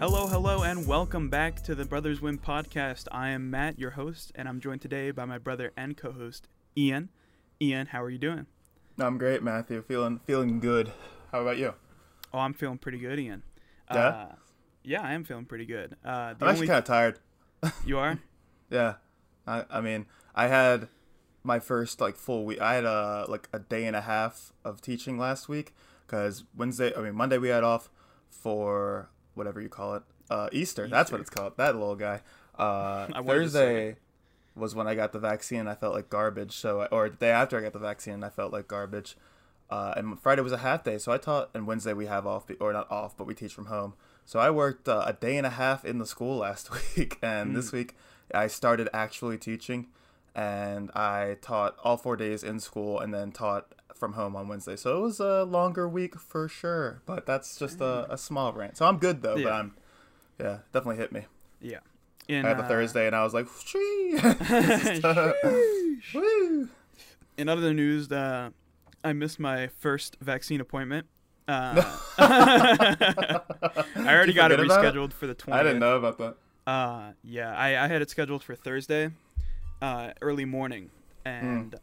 Hello, hello, and welcome back to the Brothers Whimm podcast. I am Matt, your host, and I'm joined today by my brother and co-host Ian. Ian, how are you doing? I'm great, Matthew. Feeling feeling good. How about you? Oh, I'm feeling pretty good, Ian. Yeah? Uh, yeah, I am feeling pretty good. Uh, the I'm actually kind of tired. you are. Yeah. I I mean, I had my first like full week. I had a like a day and a half of teaching last week because Wednesday, I mean Monday we had off for whatever you call it, uh, Easter. That's what it's called. That little guy. Uh, I wanted to say Thursday was when I got the vaccine. I felt like garbage. So, I, or the day after I got the vaccine, I felt like garbage. Uh, and Friday was a half day, so I taught. And Wednesday we have off, or not off, but we teach from home. So I worked uh, a day and a half in the school last week, and this week I started actually teaching, and I taught all four days in school, and then taught from home on Wednesday. So it was a longer week for sure, but that's just a, a small rant. So I'm good though, but I'm yeah, definitely hit me. Yeah. In, I had the uh, Thursday, and I was like, "Shee." Woo. In other news, uh, I missed my first vaccine appointment. Uh, I already got it about it? rescheduled for the 20th. I didn't know about that. Uh, yeah, I, I had it scheduled for Thursday, uh, early morning, and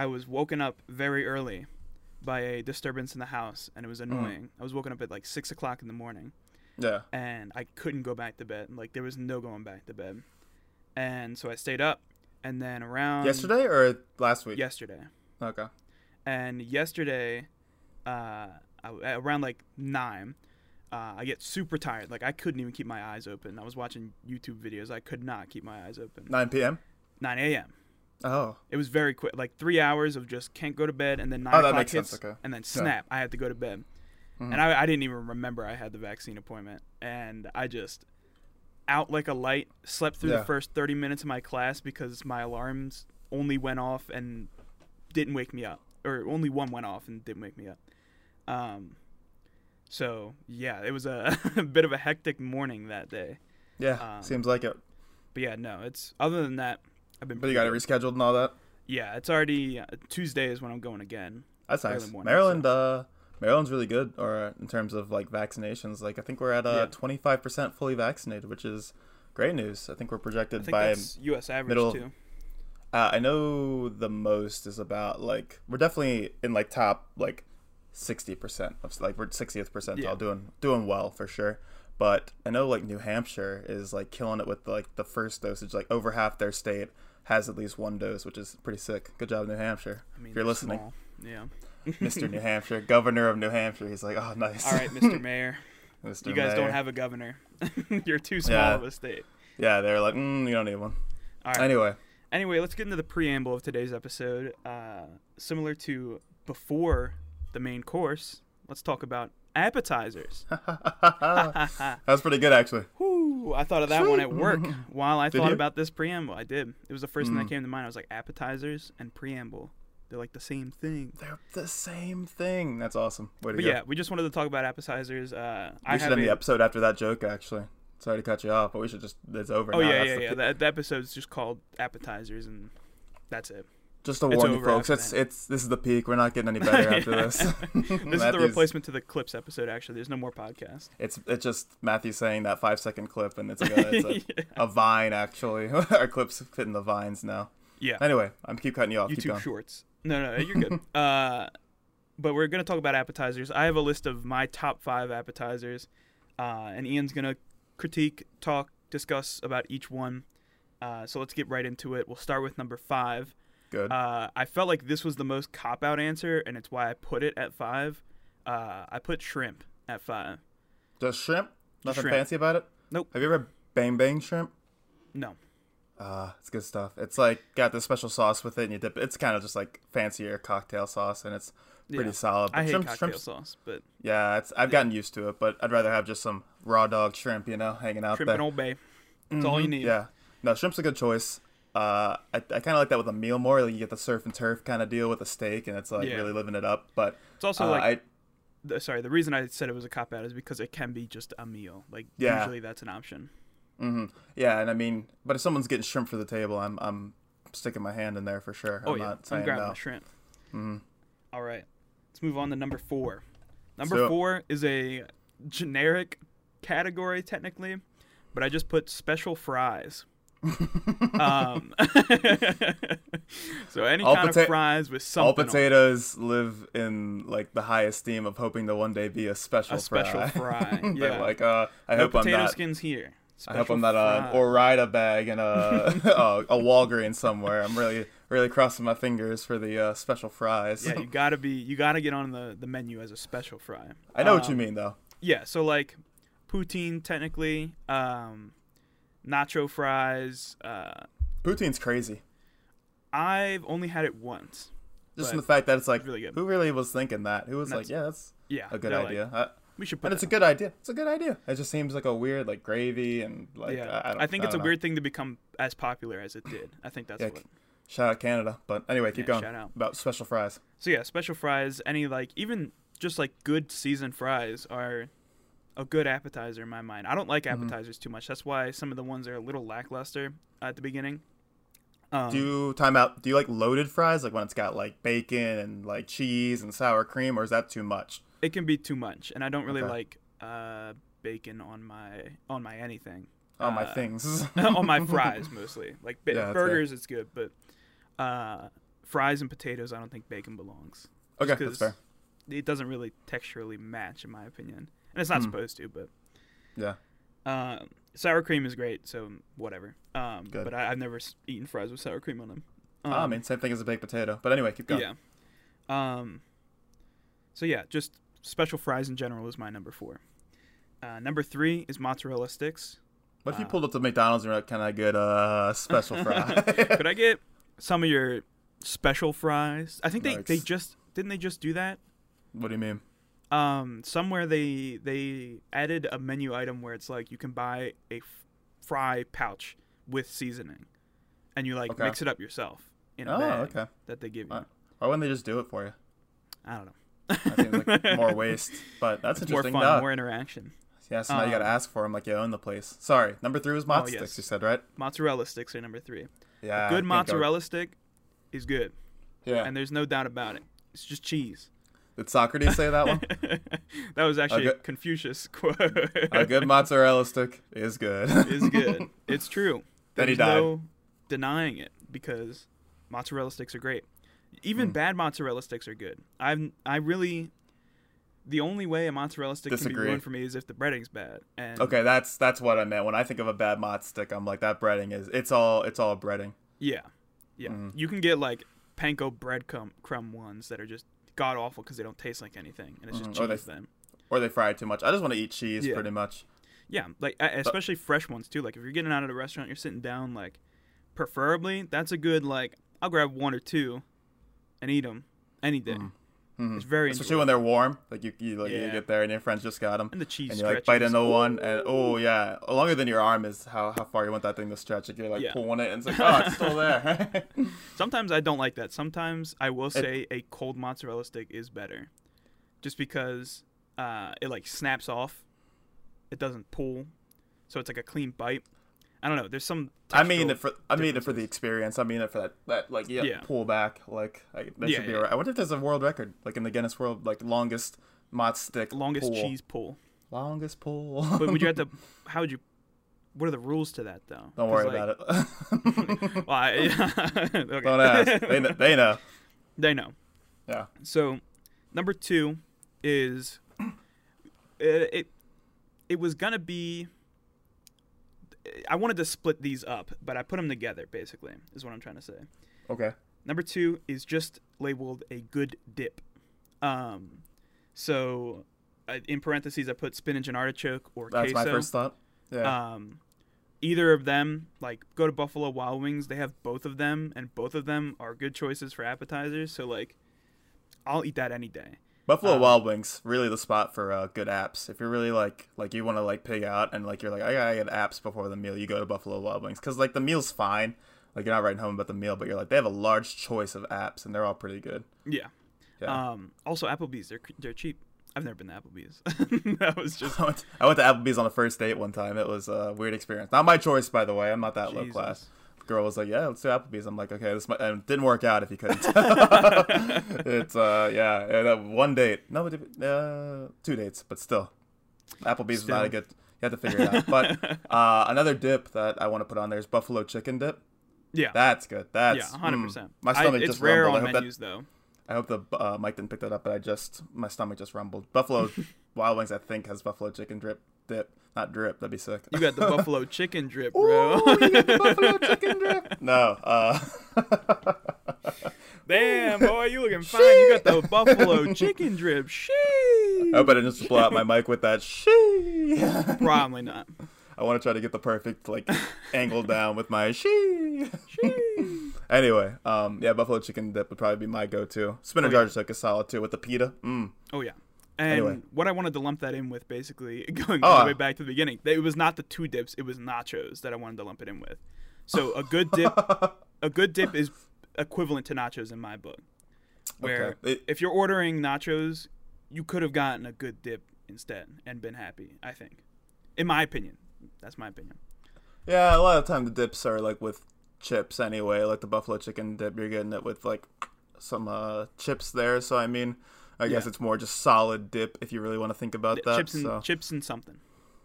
I was woken up very early by a disturbance in the house, and it was annoying. I was woken up at like six o'clock in the morning, Yeah. and I couldn't go back to bed. Like there was no going back to bed, and so I stayed up, and then around Yesterday or last week? yesterday, Okay. and yesterday, uh, I, around like nine. Uh, I get super tired. Like I couldn't even keep my eyes open. I was watching YouTube videos. I could not keep my eyes open. 9 p.m. 9 a.m. Oh. It was very quick, like three hours of just can't go to bed, and then nine Oh, that o'clock makes sense, hits, okay. and then snap, I had to go to bed, Mhm. and I, I didn't even remember I had the vaccine appointment, and I just out like a light, slept through Yeah. the first thirty minutes of my class because my alarms only went off and didn't wake me up, or only one went off and didn't wake me up. Um, so yeah, it was a, bit of a hectic morning that day, Yeah. Um, seems like it. but yeah, no, it's other than that, I've been. But you got it rescheduled and all that. Yeah, it's already uh, Tuesday is when I'm going again. That's nice. morning, Maryland, uh, Maryland's really good, or uh, in terms of like vaccinations. Like I think we're at uh, 25% fully vaccinated, which is great news. I think we're projected think by. U.S. average middle- too. Uh, I know the most is about like we're definitely in like top like 60% of like we're 60th percentile Yeah. doing doing well for sure. But I know like New Hampshire is like killing it with like the first dosage. Like over half their state has at least one dose, which is pretty sick. Good job, New Hampshire. I mean, if you're listening, small. Yeah. Mr. New Hampshire, Governor of New Hampshire, he's like, oh, nice. All right, Mr. Mayor. Mr. You guys don't have a governor. You're too small Yeah. of a state. Yeah, they're like, mm, you don't need one. All right. Anyway, Anyway, let's get into the preamble of today's episode. Uh, similar to before the main course, let's talk about appetizers. that was pretty good actually. I thought of that one at work while I Did thought you? about this preamble. I did. It was the first thing that Mm. came to mind. I was like, appetizers and preamble. They're like the same thing. They're the same thing. That's awesome. Way to But go. yeah, we just wanted to talk about appetizers. Uh, I we should have end the episode after that joke. Actually, sorry to cut you off, but we should just it's over. Oh now. yeah, That's yeah, the yeah. The, the episode's just called appetizers, and that's it. Just to it's warn you folks, it's that. it's this is the peak. We're not getting any better after this. This is the replacement to the clips episode. Actually, there's no more podcast. It's it's just Matthew saying that five second clip, and it's like a, it's a, yeah. a vine actually. Our clips fit in the vines now. Yeah. Anyway, I'm keep cutting you off. keep YouTube going. Shorts. No, no, you're good. uh, but we're gonna talk about appetizers. I have a list of my top five appetizers, uh, and Ian's gonna critique, talk, discuss about each one. Uh, so let's get right into it. We'll start with number five. Good. Uh, I felt like this was the most cop out answer, and it's why I put it at five. Uh, I put shrimp at five. Just shrimp. Nothing shrimp. fancy about it. Nope. Have you ever bang bang shrimp? No. Ah, it's good stuff. It's like got this special sauce with it, and you dip. It. It's kind of just like fancier cocktail sauce, and it's pretty Yeah. solid. I But hate shrimp, cocktail shrimp's- sauce, but Yeah, it's I've gotten used to it, but I'd rather have just some raw dog shrimp, you know, hanging out shrimp there. and Old Bay. That's all you need. Yeah, no, shrimp's a good choice. Uh, I, I kind of like that with a meal more. Like you get the surf and turf kind of deal with a steak, and it's like Yeah. really living it up. But It's also uh, like I the, sorry, the reason I said it was a cop out is because it can be just a meal. Like Yeah. usually that's an option. hmm Yeah, and I mean, but if someone's getting shrimp for the table, I'm I'm sticking my hand in there for sure. Oh I'm yeah, not I'm grabbing no. the shrimp. hmm All right, let's move on to number four. Number So- four is a generic category technically, but I just put special fries. Um, so any All kind pota- of fries with something. All potatoes live in like the high esteem of hoping to one day be a special A special fry, yeah. like, uh, I no hope I'm potato not. skins here. I hope I'm not an fries. Ore-Ida bag in a a, a Walgreens somewhere. I'm really really crossing my fingers for the uh, special fries. yeah, you gotta be. You gotta get on the the menu as a special fry. I know what you Um, mean though. Yeah, so like poutine technically, um, nacho fries. Uh, Poutine's crazy. I've only had it once. Just from the fact that it's like, really good. who really was thinking that? Who was like, yeah, that's Yeah, a good like, idea. Uh, we should put. and it's a good idea. It's a good idea. It just seems like a weird like gravy and like yeah, I, I, don't, I think it's a know. weird thing to become as popular as it did. I think that's Yeah, what. Shout out Canada. But anyway, keep Yeah, going shout out. about special fries. So yeah, special fries. Any like even just like good seasoned fries are a good appetizer in my mind. I don't like Mhm. appetizers too much. That's why some of the ones are a little lackluster at the beginning. Um, do you time out? Do you like loaded fries, like when it's got like bacon and like cheese and sour cream, or is that too much? it can be too much, and I don't really Okay. like uh, bacon on my on my anything. My Uh, things. on my fries mostly. Like Yeah, burgers, it's good, but uh, fries and potatoes, I don't think bacon belongs. Okay, that's fair. It doesn't really texturally match, in my opinion, and it's not Hmm. supposed to. But Yeah. uh, sour cream is great, so whatever. Um, Good. but I, I've never eaten fries with sour cream on them. Um, Ah, I mean, same thing as a baked potato. But anyway, keep going. yeah. Um. So yeah, just special fries in general is my number four. Uh, number three is mozzarella sticks. What if you Uh, pulled up to McDonald's and you're like, "Can I get a special fry?" Could I get some of your special fries? I think they, they just didn't they just do that? what do you mean? Um, somewhere they they added a menu item where it's like you can buy a f- fry pouch with seasoning, and you like Okay. mix it up yourself in a Oh, bag okay. that they give you. Uh, Why wouldn't they just do it for you? I don't know. Like more waste. But that's It's more interesting. fun, No. more interaction. Yeah, so now you gotta Um, ask for them like you own the place. Sorry, number three was mozzarella Oh, yes. sticks. You said right? Mozzarella sticks are number three. Yeah. I good mozzarella stick is good, Yeah. and there's no doubt about it. It's just cheese. Did Socrates say that one? that was actually a good- Confucius quote. a good mozzarella stick is good. is good. It's true. Then he died. no denying it because mozzarella sticks are great. Even Mm. bad mozzarella sticks are good. I'm I really the only way a mozzarella stick can be ruined for me is if the breading's bad. And okay, that's that's what I meant. When I think of a bad mozz stick, I'm like that breading is it's all it's all breading. yeah, yeah, Mm. you can get like panko bread crumb, crumb ones that are just god awful because they don't taste like anything and it's just Mhm. Or they- cheese then. Or they fry it too much. I just want to eat cheese Yeah. pretty much. Yeah, like especially fresh ones too. Like if you're getting out of a restaurant, you're sitting down. Like, preferably that's a good like. I'll grab one or two, and eat them any day. Mhm. Mhm. It's very Especially when they're warm. Like you, you, like, you get there and your friends just got them. and the cheese. And you like bite into one, and oh yeah, longer than your arm is how, how far you want that thing to stretch. Like you're like Yeah. pulling it, and it's like oh, it's still there. Sometimes I don't like that. Sometimes I will say a cold mozzarella stick is better, just because uh, it like snaps off. It doesn't pull, so it's like a clean bite. I don't know. There's some. I mean it for I mean it for the experience. I mean it for that that like yeah, Yeah. pull back like I, that Yeah, should be yeah. alright. I wonder if there's a world record like in the Guinness World like longest mozz stick longest pull. cheese pull. longest pull. But would you have to? How would you? What are the rules to that though? Don't worry like, about it. Well, I, okay. Don't ask. They know, they know. They know. Yeah. So, number two is it. It, it was gonna be. I wanted to split these up, but I put them together. Basically, is what I'm trying to say. Okay. Number two is just labeled a good dip. Um, so I, in parentheses I put spinach and artichoke or That's queso. my first thought. Yeah. Um, either of them, like go to Buffalo Wild Wings, they have both of them, and both of them are good choices for appetizers. So like, I'll eat that any day. Buffalo um, Wild Wings really the spot for uh, good apps. If you're really like like you want to like pig out and like you're like I gotta get apps before the meal, you go to Buffalo Wild Wings because like the meal's fine. Like you're not writing home about the meal, but you're like they have a large choice of apps and they're all pretty good. Yeah. Yeah. Um, also Applebee's, they're they're cheap. I've never been to Applebee's. that was just I went, I went to Applebee's on a first date one time. It was a weird experience. Not my choice, by the way. I'm not that low class. Girl was like, "Yeah, let's do Applebee's." I'm like, "Okay, this might, and it didn't work out if you couldn't." it's uh, yeah, yeah, that one date. No, uh, two dates, but still, Applebee's is not a good. You have to figure it out. But uh, another dip that I want to put on there is buffalo chicken dip. Yeah. That's good. That's yeah, hundred mm, percent. My stomach It's just rare rumbled. I on hope, that, menus though. I hope the uh, mic didn't pick that up, but I just my stomach just rumbled. Buffalo Wild Wings, I think, has buffalo chicken drip dip, not drip. That'd be sick. You got the buffalo chicken drip, bro. Ooh, you got the buffalo chicken drip. No. Uh, Damn, boy, you looking fine. You got the buffalo chicken drip. Shee. I hope I didn't just blow out my mic with that. She. Probably not. I want to try to get the perfect like angle down with my she. Shee. Anyway, um, yeah, buffalo chicken dip would probably be my go-to. Spinach Oh, yeah. artichoke is solid too with the pita. Mm. Oh yeah. And Anyway. what I wanted to lump that in with, basically, going all the uh, way back to the beginning, that it was not the two dips; it was nachos that I wanted to lump it in with. So a good dip, a good dip is equivalent to nachos in my book. Where Okay. It- if you're ordering nachos, you could have gotten a good dip instead and been happy. I think, in my opinion, that's my opinion. Yeah, a lot of time the dips are like with chips anyway. Like the buffalo chicken dip, you're getting it with like some uh, chips there. So I mean, I guess Yeah. it's more just solid dip if you really want to think about that. chips and so. chips and something.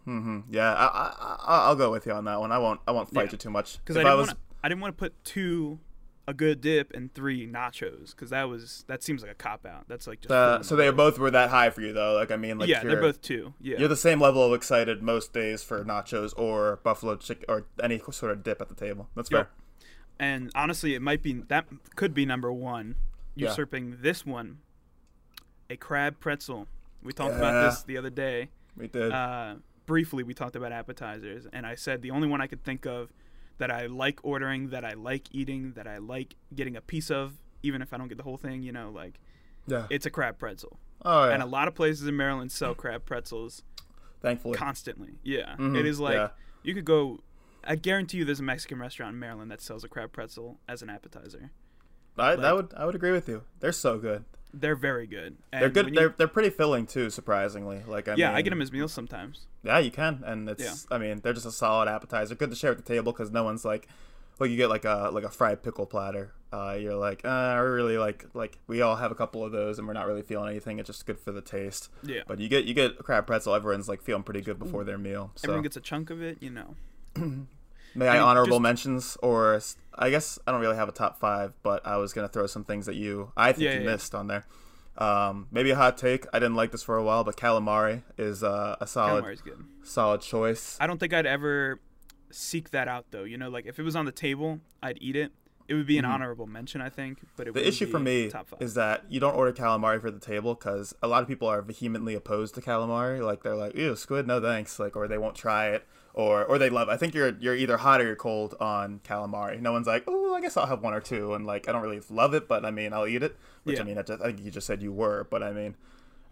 hmm Yeah, I, I, I, I'll go with you on that one. I won't. I won't fight Yeah. you too much. Because I didn't was, want to. I didn't want to put two, a good dip and three nachos, because that was that seems like a cop out. That's like just. uh, so they both were that high for you though. Like I mean, like yeah, they're both two. Yeah. You're the same level of excited most days for nachos or buffalo chicken or any sort of dip at the table. That's Yep. fair. and honestly, it might be that could be number one, Yeah. usurping this one. A crab pretzel. We talked about this the other day. We did. Uh, briefly, we talked about appetizers, and I said the only one I could think of that I like ordering, that I like eating, that I like getting a piece of, even if I don't get the whole thing. You know, like yeah. it's a crab pretzel. oh yeah. And a lot of places in Maryland sell crab pretzels Thankfully. constantly. Yeah, Mhm, it is like yeah. you could go. I guarantee you, there's a Mexican restaurant in Maryland that sells a crab pretzel as an appetizer. I, like- that would I would agree with you. They're so good. They're very good. And they're good. you- They're they're pretty filling too. Surprisingly, like I yeah, mean, I get them as meals sometimes. Yeah, you can, and it's. Yeah. I mean, they're just a solid appetizer. Good to share at the table because no one's like, well, you get like a like a fried pickle platter. Uh, you're like, uh, I really like like we all have a couple of those, and we're not really feeling anything. It's just good for the taste. Yeah, But you get you get crab pretzel. Everyone's like feeling pretty good before their meal. So everyone gets a chunk of it. You know. may I, honorable just- mentions or I guess I don't really have a top five, but I was gonna throw some things that you I think Yeah, you yeah, yeah. missed on there. Um, maybe a hot take. I didn't like this for a while, but calamari is uh, a solid solid choice. I don't think I'd ever seek that out though. You know, like if it was on the table, I'd eat it. It would be an honorable mention, I think. But it Mm-hmm. The issue for me is that you don't order calamari for the table because a lot of people are vehemently opposed to calamari. Like they're like, "Ew, squid, no thanks," like, or they won't try it, or or they love. I think you're you're either hot or you're cold on calamari. No one's like, "Oh, I guess I'll have one or two. and like I don't really love it, but I mean I'll eat it. Which Yeah. I mean I, just, I think you just said you were, but I mean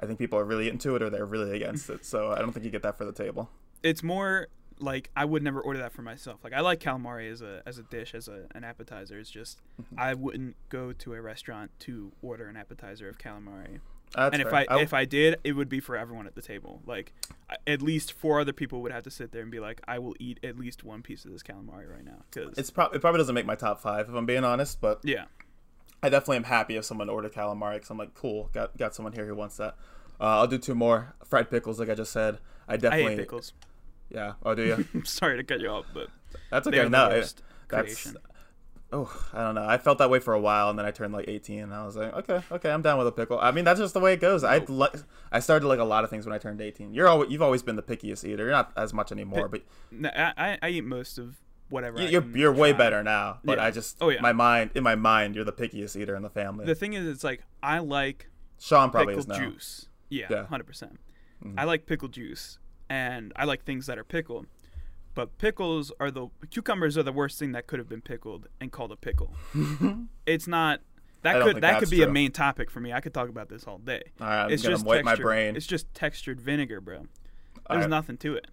I think people are really into it or they're really against it. So I don't think you get that for the table. it's more like I would never order that for myself. Like I like calamari as a as a dish as a, an appetizer. It's just Mm-hmm. I wouldn't go to a restaurant to order an appetizer of calamari. That's and if fair. I, if I did, it would be for everyone at the table. Like at least four other people would have to sit there and be like, I will eat at least one piece of this calamari right now. Because it's pro- it probably doesn't make my top five if I'm being honest, but yeah, I definitely am happy if someone ordered calamari because I'm like, cool, got got someone here who wants that. Uh, I'll do two more fried pickles, like I just said. I I definitely, hate pickles. Yeah. Oh, do you? I'm sorry to cut you off, but That's okay. No, worst that's. creation. Oh, I don't know. I felt that way for a while, and then I turned like 18, and I was like, okay, okay, I'm down with a pickle. I mean, that's just the way it goes. I like, I started like a lot of things when I turned 18. You're always, you've always been the pickiest eater. You're not as much anymore, but No, I, I- I eat most of whatever. I you're you're way try. better now. But Yeah. I just, Oh, yeah. my mind, in my mind, you're the pickiest eater in the family. The thing is, it's like I like Sean probably is pickled now. juice. Yeah, Yeah. hundred percent. Mhm. I like pickle juice, and I like things that are pickled. But pickles are the cucumbers are the worst thing that could have been pickled and called a pickle. it's not. That could that could be a main topic for me. I could talk about this all day. All right, I'm it's gonna just wipe my brain. It's just textured vinegar, bro. There's right. nothing to it.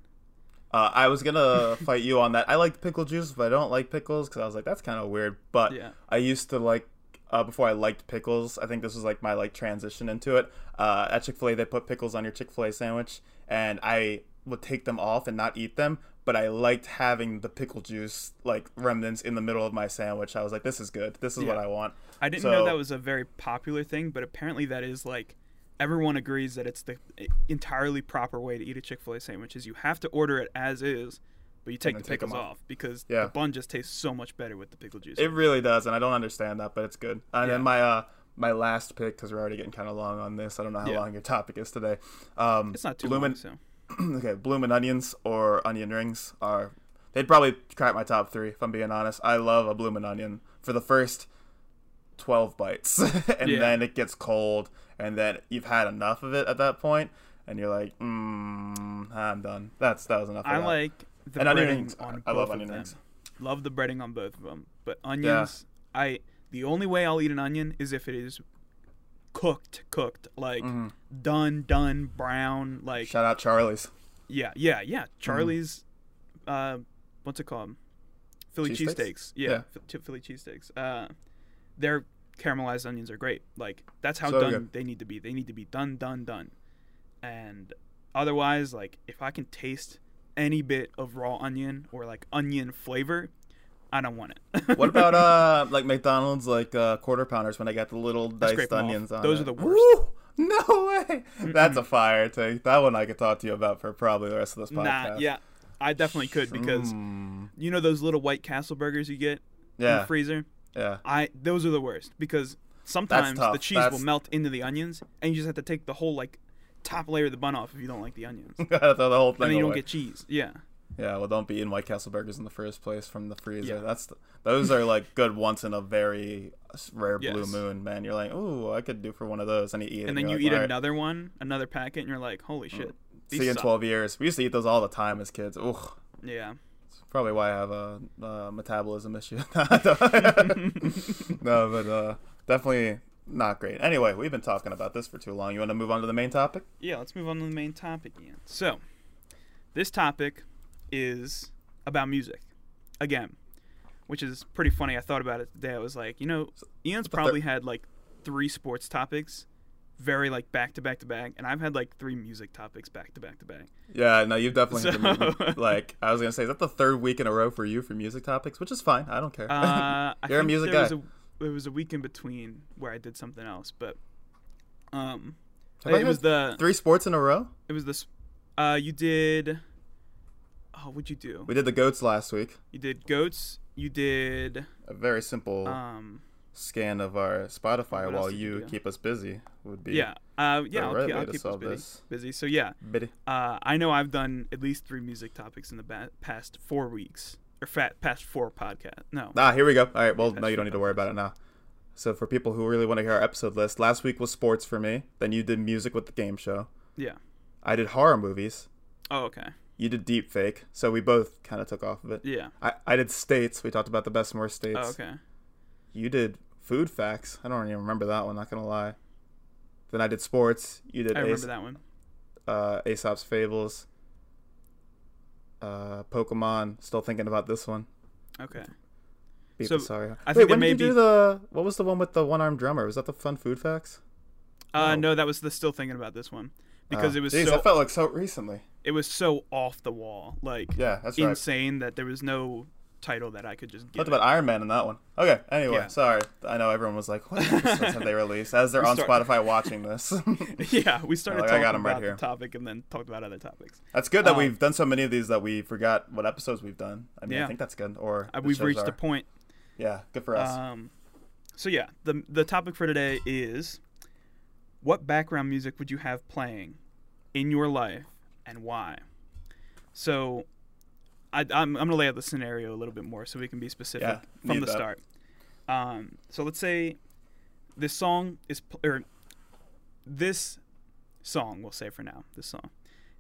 Uh, I was gonna fight you on that. I like pickle juice, but I don't like pickles because I was like, that's kind of weird. But Yeah. I used to like uh, before I liked pickles. I think this was like my like transition into it. Uh, at Chick Fil A, they put pickles on your Chick Fil A sandwich, and I would take them off and not eat them. But I liked having the pickle juice like remnants in the middle of my sandwich. I was like, this is good. This is what I want. I didn't know that was a very popular thing, but apparently that is like everyone agrees that it's the entirely proper way to eat a Chick Fil A sandwich. Is you have to order it as is, but you take the take pickles off. off because Yeah. the bun just tastes so much better with the pickle juice. It really does, and I don't understand that, but it's good. And Yeah. then my uh my last pick because we're already getting kind of long on this. I don't know how Yeah. long your topic is today. Um, it's not too bloomin' long, so okay, bloomin' onions or onion rings are they'd probably crack my top three if I'm being honest. I love a bloomin' onion for the first twelve bites, and then it gets cold, and then you've had enough of it at that point, and you're like, mm, I'm done. That's that was enough. I that. like and onion breading rings. on I love both onion of them. rings. Love the breading on both of them, but onions, I the only way I'll eat an onion is if it is cooked, cooked, like Mhm. done, done, brown, like Shout out Charlie's. yeah, yeah, yeah. Charlie's, uh, what's it called? Philly Cheesesteaks? cheesesteaks. Yeah, Yeah. Philly cheesesteaks. Uh, their caramelized onions are great. Like that's how So done good. they need to be. They need to be done, done, done. And otherwise, like if I can taste any bit of raw onion or like onion flavor, I don't want it. What about uh like McDonald's like uh quarter pounders when I got the little diced scrape 'em off. onions on Those it? are the worst. Woo! No way. That's a fire take. That one I could talk to you about for probably the rest of this podcast. nah, yeah, I definitely could because Mm, you know those little White Castle burgers you get in the freezer. yeah. I those are the worst because sometimes the cheese That's- will melt into the onions and you just have to take the whole like top layer of the bun off if you don't like the onions. throw the whole thing And then you don't get cheese. Yeah. Yeah, well, don't be eating White Castle burgers in the first place from the freezer. Yeah. That's the, those are like good once in a very rare blue moon, man. You're like, ooh, I could do for one of those, and you eat. And then you eat like, "All right, another one, another packet, and you're like, holy shit. See you in 12 years. We used to eat those all the time as kids. Ooh, Yeah. probably why I have a, uh metabolism issue. no, but uh, definitely not great. Anyway, we've been talking about this for too long. You want to move on to the main topic? Yeah, let's move on to the main topic, Ian. So, this topic is about music. Again, which is pretty funny. I thought about it today. I was like, you know, Ian's probably had like three sports topics, very like back to back to back, and I've had like three music topics back to back to back. Yeah, no, you've definitely So- like I was gonna say, is that the third week in a row for you for music topics? Which is fine. I don't care. Uh, You're a music guy. A, there was a week in between where I did something else, but um, Have it was the Three sports in a row. it was this. Uh, you did. Oh, what'd you do? We did the goats last week. You did goats. You did A very simple um. scan of our Spotify while you keep us busy would be Yeah. Uh. Yeah. I'll, keep, I'll keep us busy. this. Busy. So yeah. bitty. Uh. I know I've done at least three music topics in the ba- past four weeks or fat past four podcast. No. Ah, here we go. All right. Well, no, you don't need to worry about it now. So for people who really want to hear our episode list, last week was sports for me. Then you did music with the game show. Yeah. I did horror movies. Oh. Okay. You did deep fake. So we both kind of took off of it. Yeah. I, I did states. We talked about the best and worst states. Oh. Okay. You did food facts. I don't even remember that one. Not gonna lie. Then I did sports. You did I remember Ace, that one. uh, Aesop's Fables. Uh, Pokemon. Still thinking about this one. Okay. Beat So, sorry. I Wait, think when did you be- do the? What was the one with the one-armed drummer? Was that the Fun Food Facts? Uh. Oh. No, that was the still thinking about this one because Oh, it was geez, so that felt like so recently. it was so off the wall, like Yeah, that's right. insane that there was no title that I could just Talked about Iron Man in that one. Okay. Anyway, Yeah. sorry. I know everyone was like, "What episodes have they released?" As they're We on start- Spotify watching this. yeah, we started Like, I talking 'em right about here. the topic and then talked about other topics. that's good that Um, we've done so many of these that we forgot what episodes we've done. I mean, I think that's good. Or Uh, we've reached are. a point. Yeah, good for us. Um, so yeah, the the topic for today is what background music would you have playing in your life and why? So, I, I'm I'm gonna lay out the scenario a little bit more so we can be specific Yeah, from the that. start. Um, so let's say this song is or this song we'll say for now this song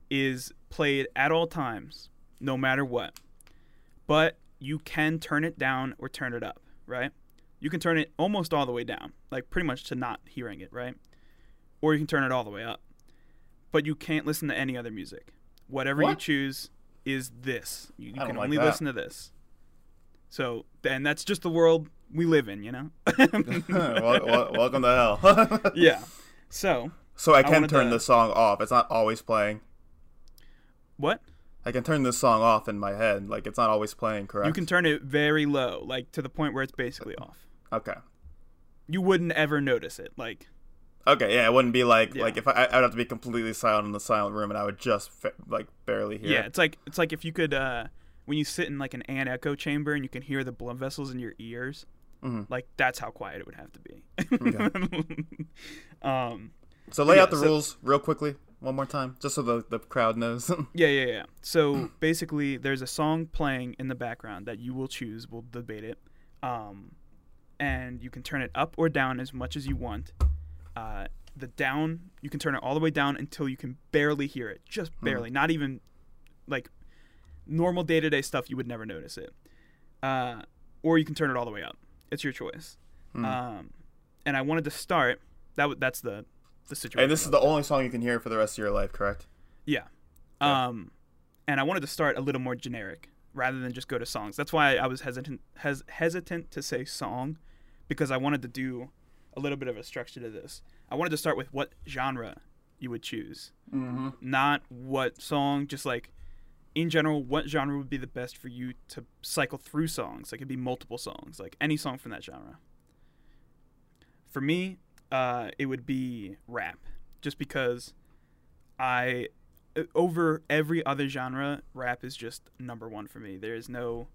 is played at all times no matter what. But you can turn it down or turn it up right? You can turn it almost all the way down like pretty much to not hearing it right? Or you can turn it all the way up. But you can't listen to any other music. Whatever you choose is this you, you I can like only that. listen to this so and that's just the world we live in you know welcome to hell. yeah so so I can wanted turn to- the song off. It's not always playing. what I can turn this song off in my head. Like it's not always playing. Correct. you can turn it very low like to the point where it's basically off Okay. you wouldn't ever notice it like Okay, yeah, it wouldn't be like Yeah. like if I I'd have to be completely silent in the silent room and I would just fa- like barely hear. Yeah, it. it's like it's like if you could uh when you sit in like an anechoic chamber and you can hear the blood vessels in your ears, Mhm. like that's how quiet it would have to be. um So lay Yeah, out the so- rules real quickly one more time, just so the the crowd knows. yeah, yeah, yeah. So basically there's a song playing in the background that you will choose, we'll debate it. Um and you can turn it up or down as much as you want. Uh the down, you can turn it all the way down until you can barely hear it, just barely, not even like normal day-to-day stuff you would never notice it. Uh or you can turn it all the way up. It's your choice. Hmm. Um, and I wanted to start. That w- that's the the situation. and this is the only song you can hear for the rest of your life, correct? yeah. Yeah. Um, and I wanted to start a little more generic rather than just go to songs. That's why I was hesitant hes- hesitant to say song because I wanted to do a little bit of a structure to this. I wanted to start with what genre you would choose, Mm-hmm. not what song. Just like in general, what genre would be the best for you to cycle through songs? Like it'd be multiple songs, like any song from that genre. For me, uh, it would be rap, just because I over every other genre, rap is just number one for me. There is no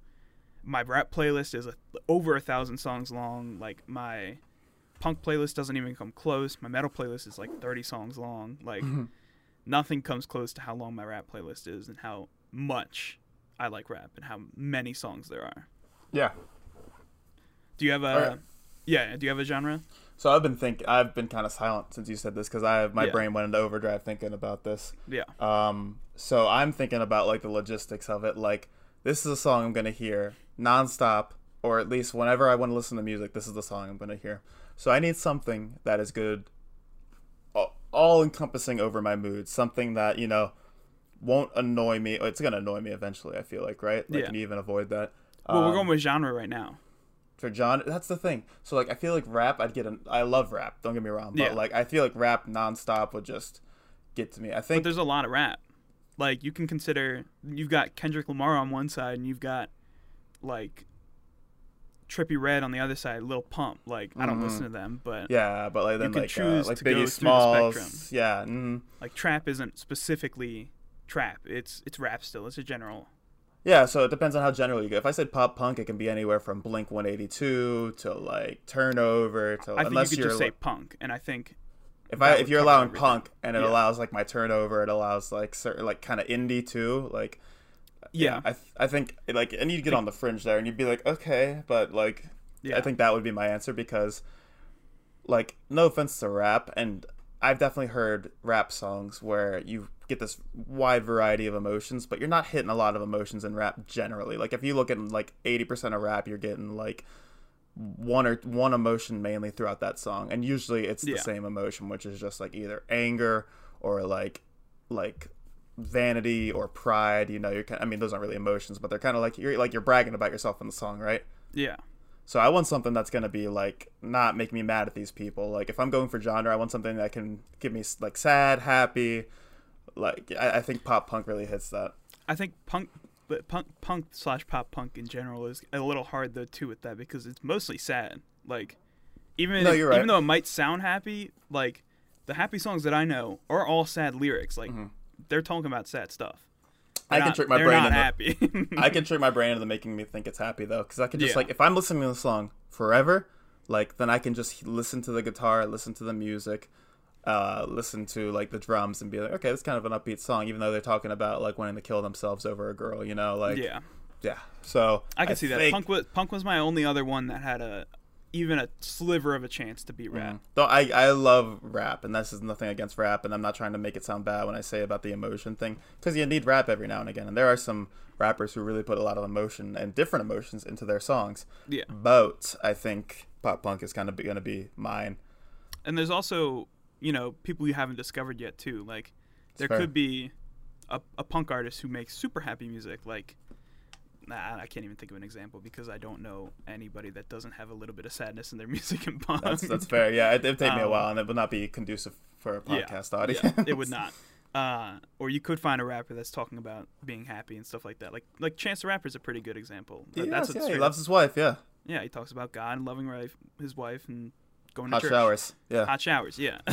my rap playlist is a, over a thousand songs long. Like my punk playlist doesn't even come close. My metal playlist is like thirty songs long. Like nothing comes close to how long my rap playlist is and how much I like rap and how many songs there are. Yeah. Do you have a Alright. yeah? Do you have a genre? So I've been think I've been kind of silent since you said this because I my Yeah. brain went into overdrive thinking about this. Yeah. Um, so I'm thinking about like the logistics of it. Like this is a song I'm gonna hear nonstop, or at least whenever I want to listen to music, this is the song I'm gonna hear. So I need something that is good, all encompassing over my mood. Something that you know won't annoy me. It's gonna annoy me eventually. I feel like right. Like Yeah. can you even avoid that? Well, we're Um, going with genre right now. for John. That's the thing. So like I feel like rap. I'd get. An, I love rap. Don't get me wrong. But Yeah. like I feel like rap nonstop would just get to me. I think. But there's a lot of rap. Like you can consider you've got Kendrick Lamar on one side and you've got like Trippie Redd on the other side, Lil Pump. Like I don't listen to them, but Yeah, but like then could like choose uh, like to go through Biggie the spectrum. Yeah. Mm, like trap isn't specifically trap. It's it's rap still. It's a general. yeah. So it depends on how general you go. If I said pop punk, it can be anywhere from Blink 182 to like Turnover to I think unless you could you're just say punk, and I think if I if you're allowing everything. punk and it Yeah. allows like my Turnover, it allows like certain like kind of indie too. Like yeah, I th- I think like and you'd get on the fringe there and you'd be like okay, but like yeah. I think that would be my answer because, like, no offense to rap, and I've definitely heard rap songs where you get this wide variety of emotions, but you're not hitting a lot of emotions in rap generally. Like, if you look at like 80% of rap, you're getting like one or one emotion mainly throughout that song, and usually it's the Yeah. same emotion, which is just like either anger or like like vanity or pride. You know, you're kind. I mean, those aren't really emotions, but they're kind of like you're like you're bragging about yourself in the song, right? yeah. So I want something that's gonna be like not make me mad at these people. Like if I'm going for genre, I want something that can give me like sad, happy. Like I, I think pop punk really hits that. I think punk, but punk, punk slash pop punk in general is a little hard though too with that because it's mostly sad. Like, even No, if- right. even though it might sound happy, like the happy songs that I know are all sad lyrics. Like mm-hmm. They're talking about sad stuff. Mm-hmm. I can not- trick my brain not into happy. I can trick my brain into making me think it's happy though, because I can just Yeah. like if I'm listening to the song forever, like then I can just listen to the guitar, listen to the music, uh, listen to like the drums, and be like, okay, it's kind of an upbeat song, even though they're talking about like wanting to kill themselves over a girl, you know, like yeah, yeah. So I can see that. Punk was punk was my only other one that had a even a sliver of a chance to beat rap. Mm. Though I I love rap, and this is nothing against rap, and I'm not trying to make it sound bad when I say about the emotion thing, because you need rap every now and again, and there are some rappers who really put a lot of emotion and different emotions into their songs. Yeah. But I think pop punk is kind of going to be mine. And there's also, you know, people you haven't discovered yet too. Like there fair. could be a, a punk artist who makes super happy music. Like, nah, I can't even think of an example because I don't know anybody that doesn't have a little bit of sadness in their music and punk. That's that's fair. Yeah, it would take me a Um, while, and it would not be conducive for a Yeah, podcast audience. yeah, it would not. Uh, or you could find a rapper that's talking about being happy and stuff like that. Like like Chance the Rapper is a pretty good example. Yes, that's yeah, he loves his wife. Yeah, Yeah, he talks about God and loving wife, his wife and going to Hot church. showers. Yeah. Hot showers, yeah.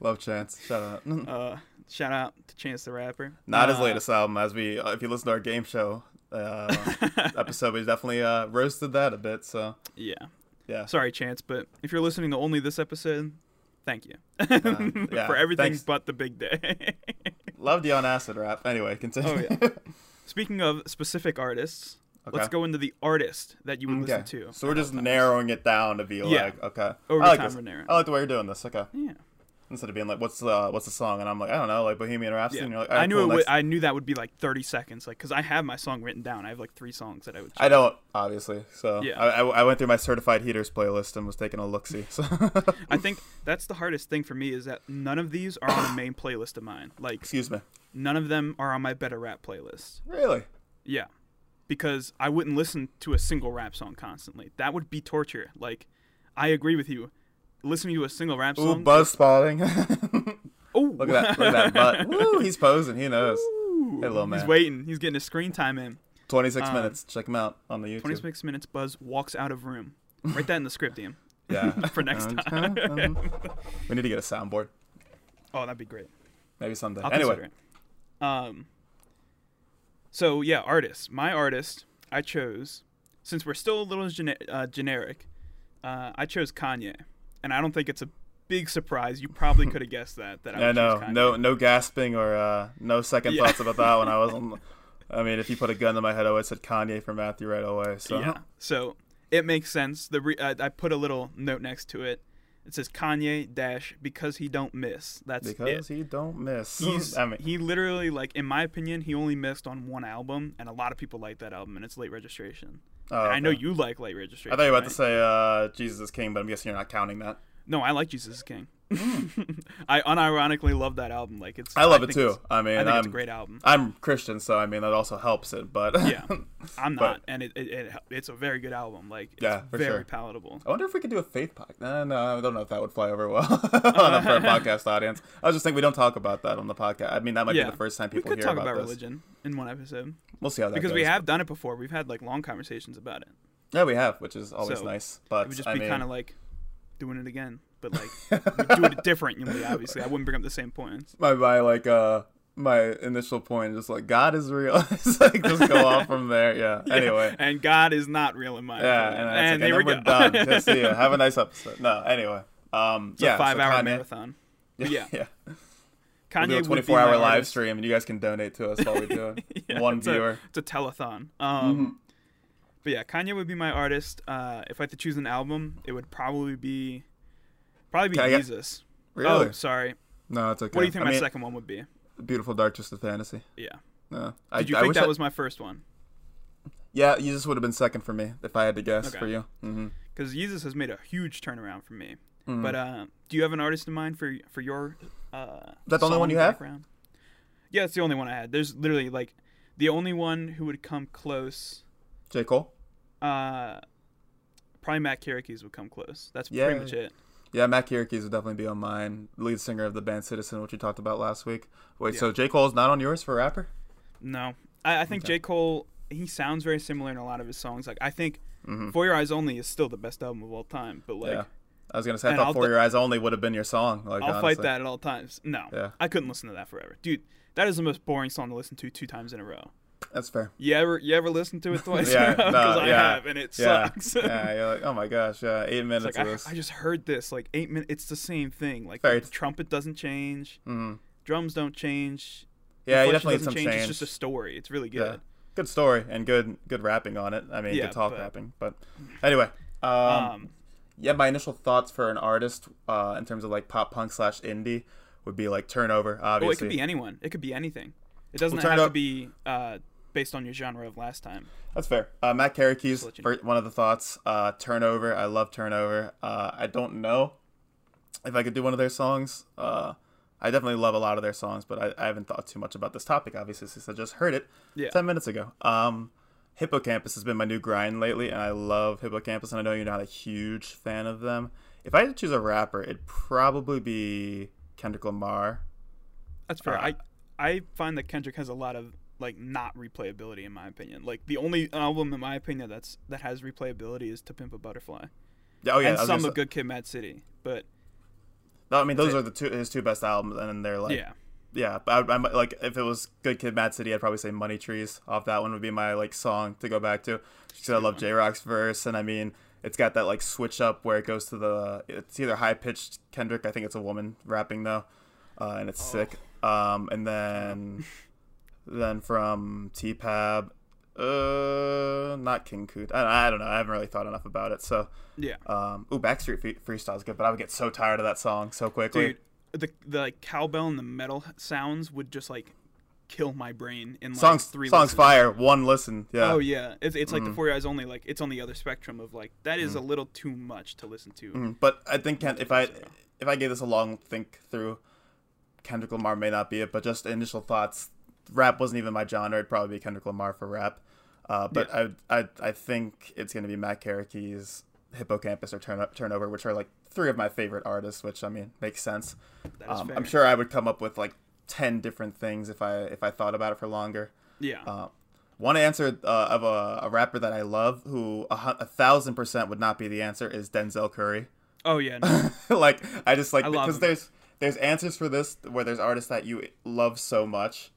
Love Chance. Shout out. uh, shout out to Chance the Rapper. Not his Uh, latest album, as we, uh, if you listen to our game show uh, episode, we definitely uh, roasted that a bit. So Yeah. yeah, Sorry, Chance, but if you're listening to only this episode, thank you yeah, for everything thanks. but the big day. loved you on acid rap. Anyway, continue. Oh, yeah. Speaking of specific artists, let's go into the artist that you would okay. listen to. So we're just narrowing it down to be Yeah. like, okay, Over I like time, this. we're narrowing. I like the way you're doing this. Okay, Yeah, instead of being like, what's the what's the song, and I'm like, I don't know, like Bohemian Rhapsody. yeah. And you're like, I knew cool, it. Would. I knew that would be like 30 seconds, like because I have my song written down. I have like three songs that I would. I don't obviously. So Yeah. I, I, I went through my certified heaters playlist and was taking a look see. So I think that's the hardest thing for me is that none of these are on the main playlist of mine. Like excuse me. none of them are on my better rap playlist. Really? Yeah. Because I wouldn't listen to a single rap song constantly. That would be torture. Like, I agree with you. Listening to a single rap song. Ooh. Buzz spotting. Ooh. look at that! Look at that butt. Woo, he's posing. He knows. Ooh, Hey, little man. He's waiting. He's getting his screen time in. 26 Um, minutes. Check him out on the YouTube. 26 minutes. Buzz walks out of room. Write that in the script, Ian. Yeah. For next time. we need to get a soundboard. Oh, that'd be great. Maybe someday. I'll anyway. Um. So yeah, artists. My artist, I chose. Since we're still a little gene- uh, generic, uh, I chose Kanye, and I don't think it's a big surprise. You probably could have guessed that. That I yeah, no, no, no gasping or uh, no second Yeah. thoughts about that one. I wasn't. I mean, if you put a gun to my head, I would have said Kanye for Matthew right away. So Yeah. So it makes sense. The re- I, I put a little note next to it. It says Kanye dash because he don't miss. That's because it. he don't miss. He's I mean, he literally like in my opinion he only missed on one album and a lot of people like that album and it's Late Registration. Oh, And I know you like Late Registration. I thought you were about right? to say uh, Jesus is King, but I'm guessing you're not counting that. No, I like Jesus is King. Hmm. I unironically love that album. Like it's. I love it too. I mean, I think am it's a great album. I'm Christian, so I mean that also helps it. But Yeah, I'm But- not, and it, it, it it's a very good album. Like it's Yeah, very sure. palatable. I wonder if we could do a faith podcast. No, no, I don't know if that would fly over well on a, for a podcast audience. I was just thinking we don't talk about that on the podcast. I mean, that might Yeah. be the first time We people could hear talk about, about religion in one episode We'll see how that because goes. we have done it before. We've had like long conversations about it. Yeah, we have, which is always So, nice. But It would just I be kind of like doing it again, but like we do it differently. Obviously, I wouldn't bring up the same points. my my like uh my initial point is just like God is real. it's like just go off from there. Yeah. Anyway. and God is not real in my Yeah, opinion. and, and, here like, we and go. we're done. Have a nice episode. No, anyway. Um, It's yeah, a five-hour Kanye, marathon. But yeah, yeah. Kanye We'll do a 24 hour live artist. stream, and you guys can donate to us while we do it. Yeah, One it's a- viewer. It's a telethon. Um, Mhm. But yeah, Kanye would be my artist. Uh, if I had to choose an album, it would probably be probably be Jesus. Really? Oh, sorry. no, it's okay. What do you think I my mean, second one would be? Beautiful Dark Twisted Fantasy. Yeah. No. Did I, you I think that I- was my first one? Yeah, Jesus would have been second for me if I had to guess Okay. for you. Mm-hmm. Because Jesus has made a huge turnaround for me. Mhm. But uh, do you have an artist in mind for for your? Uh, that the only one you have? Yeah, it's the only one I had. There's literally like the only one who would come close. J. Cole? Uh, probably Matt Kerekes would come close. That's Yeah. pretty much it. Yeah, Matt Kerekes would definitely be on mine. Lead singer of the band Citizen, which we talked about last week. Wait, Yeah. so J. Cole's not on yours for rapper? No, I, I think Okay. J Cole. He sounds very similar in a lot of his songs. Like I think Mm-hmm. For Your Eyes Only is still the best album of all time. But like yeah. I was gonna say, I thought I'll For Your Eyes Only would have been your song. Like, I'll honestly. fight that at all times. No, Yeah. I couldn't listen to that forever, dude. That is the most boring song to listen to two times in a row. That's fair. You ever you ever listen to it twice Yeah, a no, I yeah, have, and it Yeah, sucks. yeah. You're like, oh my gosh, yeah, eight minutes like of I, this. I just heard this like eight minutes. It's the same thing. Like Fair. the trumpet doesn't change, Mhm. drums don't change. Yeah, you definitely doesn't some change. change. It's just a story. It's really Yeah. good. Good story and good good rapping on it. I mean, Yeah, good talk but- rapping. But anyway, um, Um, yeah, my initial thoughts for an artist uh, in terms of like pop punk slash indie would be like Turnover. well, Obviously, it could be anyone. It could be anything. It doesn't Well, have to be uh, based on your genre of last time. That's fair. Uh, Matt Kerekes, Just you for one of the thoughts. Uh, Turnover. I love Turnover. Uh, I don't know if I could do one of their songs. Uh, I definitely love a lot of their songs, but I, I haven't thought too much about this topic, obviously, since I just heard it Yeah. 10 minutes ago. Um, Hippo Campus has been my new grind lately, and I love Hippo Campus, and I know you're not a huge fan of them. If I had to choose a rapper, it'd probably be Kendrick Lamar. That's fair. Uh, I I find that Kendrick has a lot of like not replayability in my opinion. Like the only album in my opinion that's that has replayability is To Pimp a Butterfly. Yeah, oh yeah, and some of Good Kid, Mad City. But No, I mean those it. are the two his two best albums, and they're like yeah, yeah. But I, I'm like if it was Good Kid, Mad City, I'd probably say Money Trees off that one would be my like song to go back to. Because I love. Jay Rock's verse, and I mean it's got that like switch up where it goes to the it's either high pitched Kendrick, I think it's a woman rapping though, uh, and it's Oh. sick. Um, and then then from TPAB, uh, not King Coot. I, I don't know. I haven't really thought enough about it. So yeah, um, ooh, Backstreet Free- Freestyle's good, but I would get so tired of that song so quickly. dude. The the like cowbell and the metal sounds would just like kill my brain in like songs three songs listens. fire one listen yeah Oh yeah, it's it's like the four Eyes Only. Like it's on the other spectrum of like that is a little too much to listen to. Mhm. but i think Ken, if i So- if i gave this a long think through kendrick lamar may not be it but just initial thoughts rap wasn't even my genre it'd probably be kendrick lamar for rap uh, but I, I i think it's going to be matt Kerekes hippocampus or Turn- turnover which are like three of my favorite artists which i mean makes sense um, i'm sure i would come up with like 10 different things if i if i thought about it for longer Yeah. Uh, one answer uh, of a, a rapper that I love, who a, a thousand percent would not be the answer, is Denzel Curry. oh yeah. No. like I just like because there's there's answers for this where there's artists that you love so much.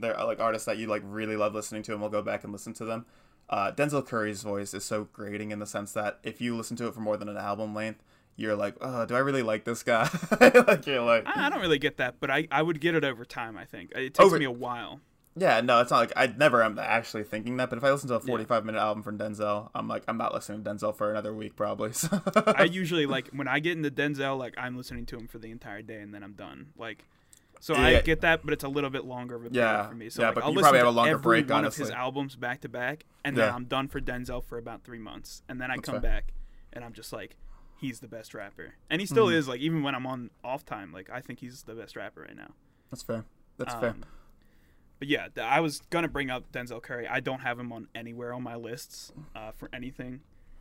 There are like artists that you like really love listening to, and we'll go back and listen to them. Uh, Denzel Curry's voice is so grating in the sense that if you listen to it for more than an album length, you're like, oh, do I really like this guy? like you're like, I, I don't really get that, but I, I would get it over time. I think it takes Over- me a while. Yeah, no, it's not like I never am actually thinking that. But if I listen to a 45 minute album from Denzel, I'm like, I'm not listening to Denzel for another week probably. So. I usually like when I get into Denzel, like I'm listening to him for the entire day and then I'm done. Like, so I get that, but it's a little bit longer of a Yeah, for me. So yeah, like, but I'll listen probably have a longer every break, one of his albums back to back, and then Yeah. I'm done for Denzel for about three months, and then I come fair. back and I'm just like, he's the best rapper, and he still Mhm. is. Like even when I'm on off time, like I think he's the best rapper right now. That's fair. That's fair. Um, But yeah, th- I was gonna bring up Denzel Curry. I don't have him on anywhere on my lists uh, for anything.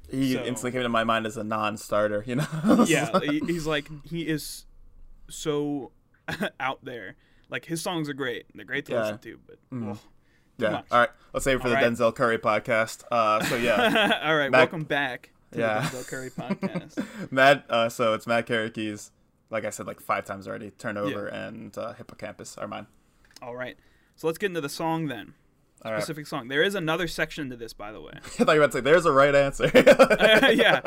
He so- instantly came to my mind as a non-starter. You know. yeah, he- he's like he is so out there. Like his songs are great; they're great to Yeah. listen to. But ugh, yeah. much. All right. Let's save it for All the right. Denzel Curry podcast. Uh, so yeah, all right, Mac- welcome back to Yeah. the Denzel Curry podcast. Matt. Uh, so it's Matt Kerekes. Like I said, like five times already. Turnover and uh, Hippo Campus are mine. all right, so let's get into the song then. All right. Specific song. There is another section to this, by the way. I thought you were about to say there's a right answer. yeah,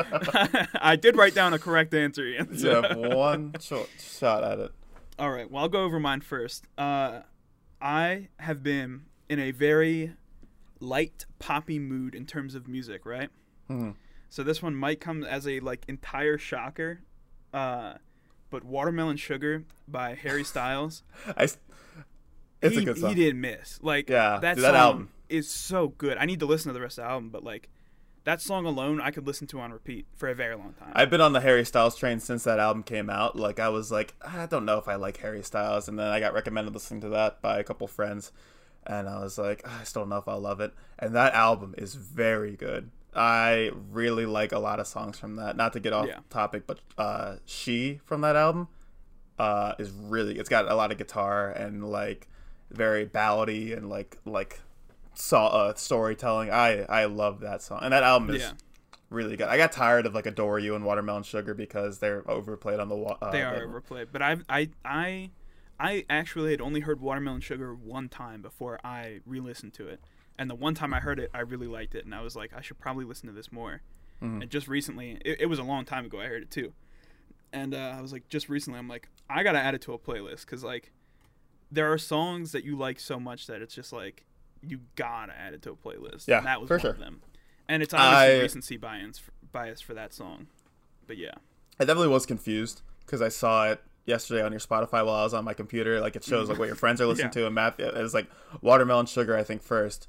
I did write down a correct answer. Ian, you have one shot shot at it. All right, well, I'll go over mine first. Uh, I have been in a very light poppy mood in terms of music, right? Mhm. So this one might come as a like entire shocker, uh, but "Watermelon Sugar" by Harry Styles. I. It's he, a good song. He didn't miss like Yeah, that dude, song that album. is so good. I need to listen to the rest of the album, but like that song alone, I could listen to on repeat for a very long time. I've been on the Harry Styles train since that album came out. Like I was like, I don't know if I like Harry Styles, and then I got recommended listening to that by a couple friends, and I was like, I still don't know if I'll love it. And that album is very good. I really like a lot of songs from that. Not to get off Yeah. topic, but uh, "She" from that album uh, is really. It's got a lot of guitar and like very ballady and like like so, uh, storytelling. I I love that song, and that album is yeah, really good. I got tired of like Adore You and Watermelon Sugar because they're overplayed on the. Uh, they are the- overplayed. But I, I, I, I actually had only heard "Watermelon Sugar" one time before I re-listened to it, and the one time I heard it, I really liked it, and I was like, I should probably listen to this more. Mhm. And just recently, it, it was a long time ago, I heard it too, and uh, I was like, just recently, I'm like, I gotta add it to a playlist because like, there are songs that you like so much that it's just like you gotta add it to a playlist. Yeah, and that was for one sure. of them. And it's obviously I- recency bias bias for that song, but yeah. I definitely was confused because I saw it yesterday on your Spotify while I was on my computer. Like it shows like what your friends are listening Yeah. to, and Matt it was like Watermelon Sugar, I think first.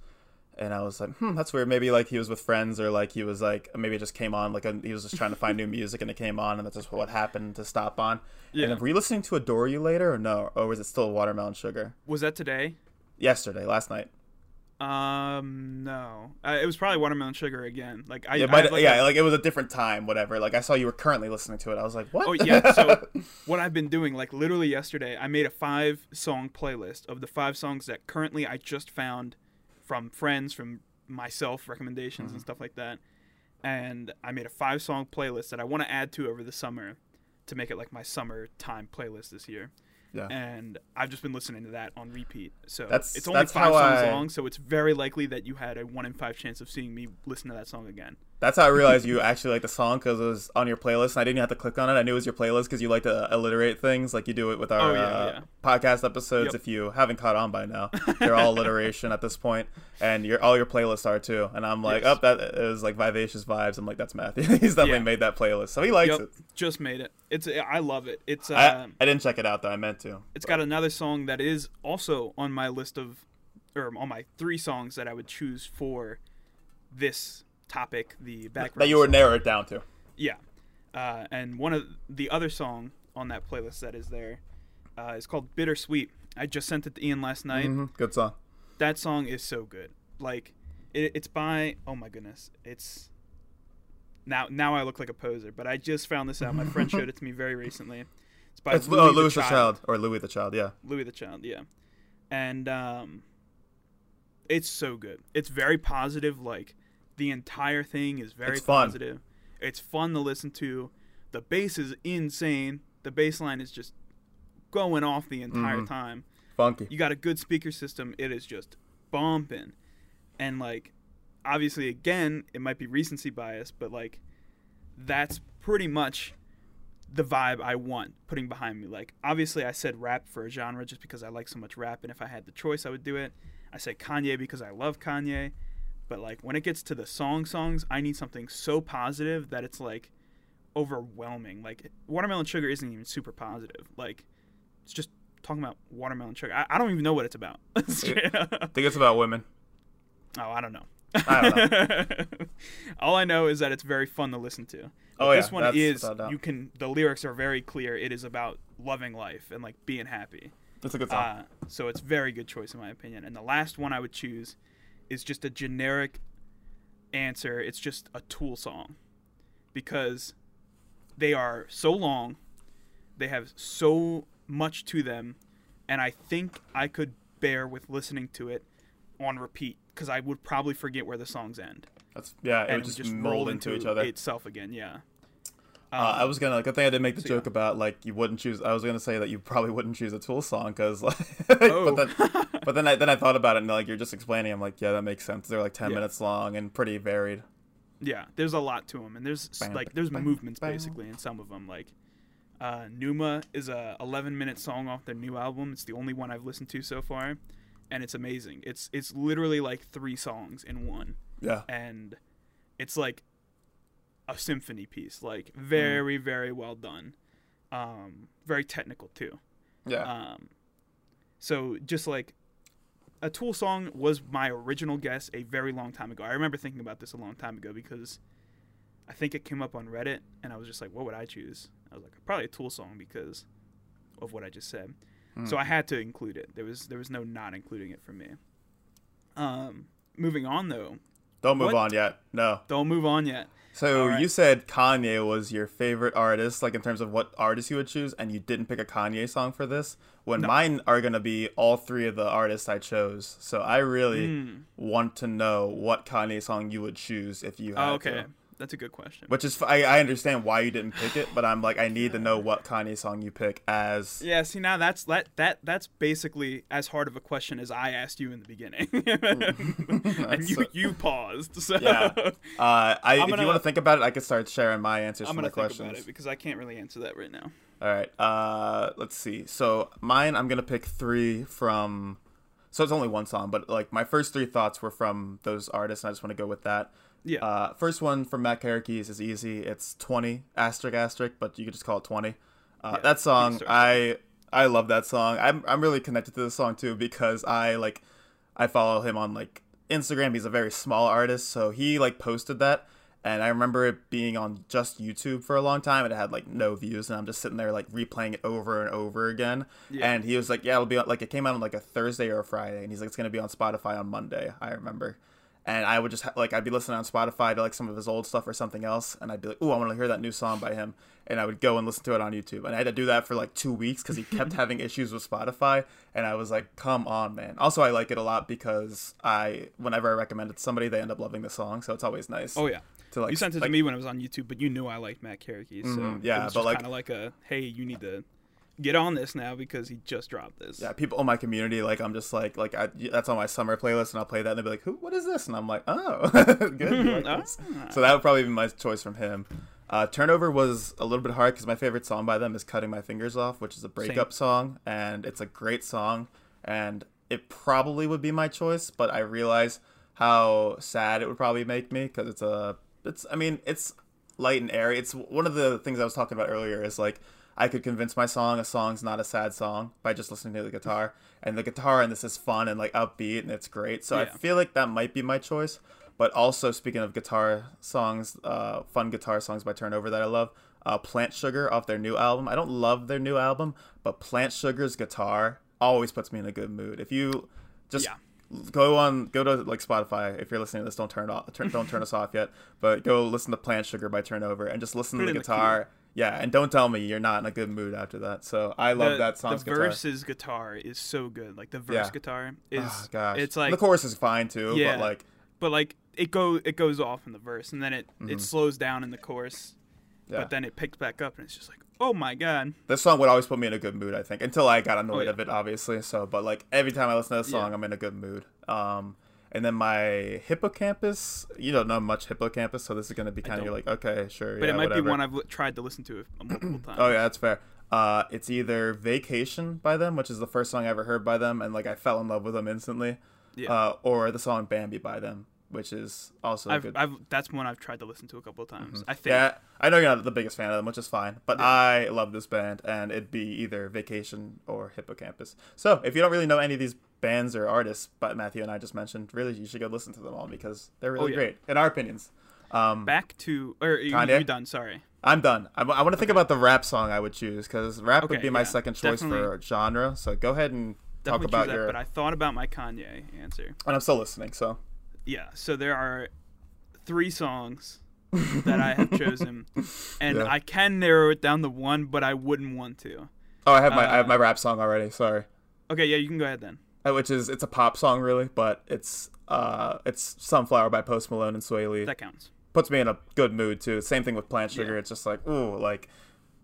And I was like, hmm, that's weird. Maybe like he was with friends, or like he was like maybe it just came on. Like he was just trying to find new music, and it came on, and that's just what happened to stop on. Yeah. And were you listening to Adore You later, or no, or was it still Watermelon Sugar? Was that today? Yesterday, last night. Um, no, uh, it was probably Watermelon Sugar again. Like I, Yeah, I but like, yeah, a- like it was a different time, whatever. Like I saw you were currently listening to it. I was like, what? Oh yeah. So what I've been doing, like literally yesterday, I made a five song playlist of the five songs that currently I just found from friends, from myself, recommendations Mm-hmm. and stuff like that. And I made a five song playlist that I want to add to over the summer to make it like my summer time playlist this year. Yeah. And I've just been listening to that on repeat. So That's- it's only that's five songs I- long, so it's very likely that you had a one in five chance of seeing me listen to that song again. That's how I realized you actually like the song because it was on your playlist. And I didn't have to click on it. I knew it was your playlist because you like to alliterate things, like you do it with our Oh, yeah, uh, yeah. podcast episodes. Yep. If you haven't caught on by now, they're all alliteration at this point, and your all your playlists are too. And I'm like, Yes. oh, that is like vivacious vibes. I'm like, that's Matthew. He's definitely Yeah. made that playlist, so he likes Yep, it. just made it. It's I love it. It's uh, I, I didn't check it out though. I meant to. It's got another song that is also on my list of, or on my three songs that I would choose for this topic, the background. that you narrow it down to. Yeah, uh, and one of the other song on that playlist that is there uh, is called "Bittersweet." I just sent it to Ian last night. Mhm. Good song. That song is so good. Like, it, it's by oh my goodness, it's now now I look like a poser, but I just found this out. My friend showed it to me very recently. It's by It's Louis, oh, the the Child. Child or Louis the Child. Yeah. Louis the Child, yeah. And um it's so good. It's very positive, like the entire thing is very It's positive. It's fun to listen to. The bass is insane. The bass line is just going off the entire Mhm. time. Funky. You got a good speaker system, it is just bumping. And like obviously again, it might be recency bias, but like that's pretty much the vibe I want putting behind me. Like, obviously, I said rap for a genre just because I like so much rap, and if I had the choice, I would do it. I said Kanye because I love Kanye, but like when it gets to the song songs, I need something so positive that it's like overwhelming. Like, Watermelon Sugar isn't even super positive. Like, it's just talking about watermelon sugar. I, I don't even know what it's about. I think it's about women. Oh, I don't know. I All I know is that it's very fun to listen to. But Oh, yeah, this one is without a doubt. you can the lyrics are very clear. It is about loving life and like being happy. It's a good song. Uh, so it's very good choice in my opinion. And the last one I would choose is just a generic answer. It's just a Tool song because they are so long, they have so much to them, and I think I could bear with listening to it on repeat because I would probably forget where the songs end That's yeah. It and would it just, would mold into each other. itself again. Yeah. Uh, I Um, was gonna. Good thing I didn't make the so joke yeah. about like you wouldn't choose. I was gonna say that you probably wouldn't choose a Tool song because, like, Oh. but then, but then I then I thought about it and like you're just explaining. I'm like, yeah, that makes sense. They're like ten Yeah. minutes long and pretty varied. Yeah, there's a lot to them, and there's Bam, like there's bam, movements bam. basically in some of them. Like, uh, Numa is a 11 minute song off their new album. It's the only one I've listened to so far, and it's amazing. It's it's literally like three songs in one, Yeah, and it's like a symphony piece. Like Mm. very very well done, um, very technical too. yeah. Um, so just like a Tool song was my original guess a very long time ago. I remember thinking about this a long time ago because I think it came up on Reddit, and I was just like, "What would I choose?" I was like, "Probably a Tool song because of what I just said." So Hmm. I had to include it. There was there was no not including it for me. Um, moving on though, Don't move what? on yet. No. don't move on yet. So right. you said Kanye was your favorite artist, like in terms of what artist you would choose, and you didn't pick a Kanye song for this. When No. mine are gonna be all three of the artists I chose. So I really Mm. want to know what Kanye song you would choose if you had Oh, okay, to. That's a good question. Which is, I understand why you didn't pick it, but I'm like, I need to know what Kanye song you pick as. Yeah, see now that's that that that's basically as hard of a question as I asked you in the beginning, and you you paused. So Yeah. Uh, I, I'm if you want to think about it, I could start sharing my answers I'm gonna the think questions. about it because I can't really answer that right now. All right. Uh, let's see. So mine, I'm gonna pick three from. So it's only one song, but like my first three thoughts were from those artists, and I just want to go with that. Yeah, Uh, first one from Matt Keys is easy. It's 20 asterisk asterisk, but you could just call it 20. Uh, Yeah, that song, I I love that song. I'm I'm really connected to this song too because I like I follow him on like Instagram. He's a very small artist, so he like posted that, and I remember it being on just YouTube for a long time. and It had like no views, and I'm just sitting there like replaying it over and over again. Yeah. And he was like, "Yeah, it'll be on, like it came out on like a Thursday or a Friday," and he's like, "It's gonna be on Spotify on Monday." I remember, and I would just ha- like I'd be listening on Spotify to like some of his old stuff or something else, and I'd be like, "Ooh, I want to hear that new song by him," and I would go and listen to it on YouTube, and I had to do that for like two weeks because he kept having issues with Spotify, and I was like, "Come on, man!" Also, I like it a lot because I whenever I recommend it to somebody, they end up loving the song, so it's always nice. Oh yeah. to like you sent it like, to me when I was on YouTube, but you knew I liked Matt Kerekes, so Mhm, yeah, it was but, like- kind of like a hey, you need to get on this now because he just dropped this. Yeah, people in my community, like I'm just like, like I, that's on my summer playlist, and I'll play that, and they'll be like, "Who? What is this?" And I'm like, "Oh, good." like. Ah. So that would probably be my choice from him. Uh, Turnover was a little bit hard because my favorite song by them is "Cutting My Fingers Off," which is a breakup song, and it's a great song, and it probably would be my choice, but I realize how sad it would probably make me because it's a, it's, I mean, it's light and airy. It's one of the things I was talking about earlier is like I could convince my song a song's not a sad song by just listening to the guitar. And the guitar in this is fun and like upbeat and it's great. So I feel like that might be my choice. But also speaking of guitar songs, uh, fun guitar songs by Turnover that I love, uh, Plant Sugar off their new album. I don't love their new album, but Plant Sugar's guitar always puts me in a good mood. If you just Yeah. go on go to like spotify if you're listening to this don't turn it off turn, don't turn us off yet but go listen to plant sugar by turnover and just listen Put to the in the guitar yeah and don't tell me you're not in a good mood after that so i love the, that song's the guitar verses guitar is so good. Like the verse Yeah. guitar is oh, gosh it's like the chorus is fine too Yeah. but like but like it go it goes off in the verse and then it Mhm. it slows down in the chorus, yeah but then it picks back up and it's just like oh my god. this song would always put me in a good mood i think until i got annoyed Oh, yeah. of it obviously so but like every time i listen to this song i'm in a good mood um and then my Hippo Campus you don't know much Hippo Campus so this is going to be kind of like okay sure But yeah, it might whatever. be one I've tried to listen to a multiple times. Oh yeah, that's fair. Uh, it's either Vacation by them, which is the first song I ever heard by them, and like I fell in love with them instantly. Yeah. Uh, or the song Bambi by them, which is also I've, good. I've that's one I've tried to listen to a couple of times. Mhm. I think Yeah, I know you're not the biggest fan of them, which is fine, but Yeah. I love this band, and it'd be either Vacation or Hippo Campus. So if you don't really know any of these bands or artists, but Matthew and I just mentioned, really you should go listen to them all because they're really Oh, yeah. great in our opinions. Um, back to or you, you done? Sorry. I'm done. I, want to think about the rap song I would choose because rap would be my yeah, second choice for genre. So go ahead and talk about that, your. but I thought about my Kanye answer. And I'm still listening. So Yeah, so there are three songs that I have chosen, and Yeah. I can narrow it down to one, but I wouldn't want to. oh, I have my I have Uh, my rap song already. Sorry, Okay, yeah, you can go ahead then. Uh, which is it's a pop song really, but it's uh it's Sunflower by Post Malone and Swae Lee. That counts. Puts me in a good mood too. Same thing with Plant Sugar. Yeah. It's just like ooh like.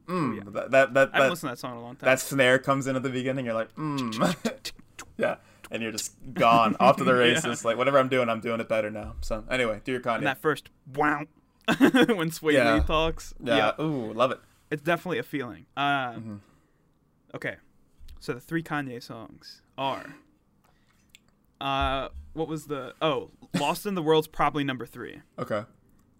Mm, yeah. that that that, I haven't that, listened to that song in a long time. that snare comes in at the beginning. You're like, mm. yeah, and you're just gone off to the races. Like whatever I'm doing, I'm doing it better now. So anyway, do your Kanye. and that first wow when Sway Yeah. Lee talks. yeah. Ooh, love it. it's definitely a feeling. Uh, Mhm. Okay, so the three Kanye songs are. Uh, what was the oh Lost in the World's probably number three. Okay.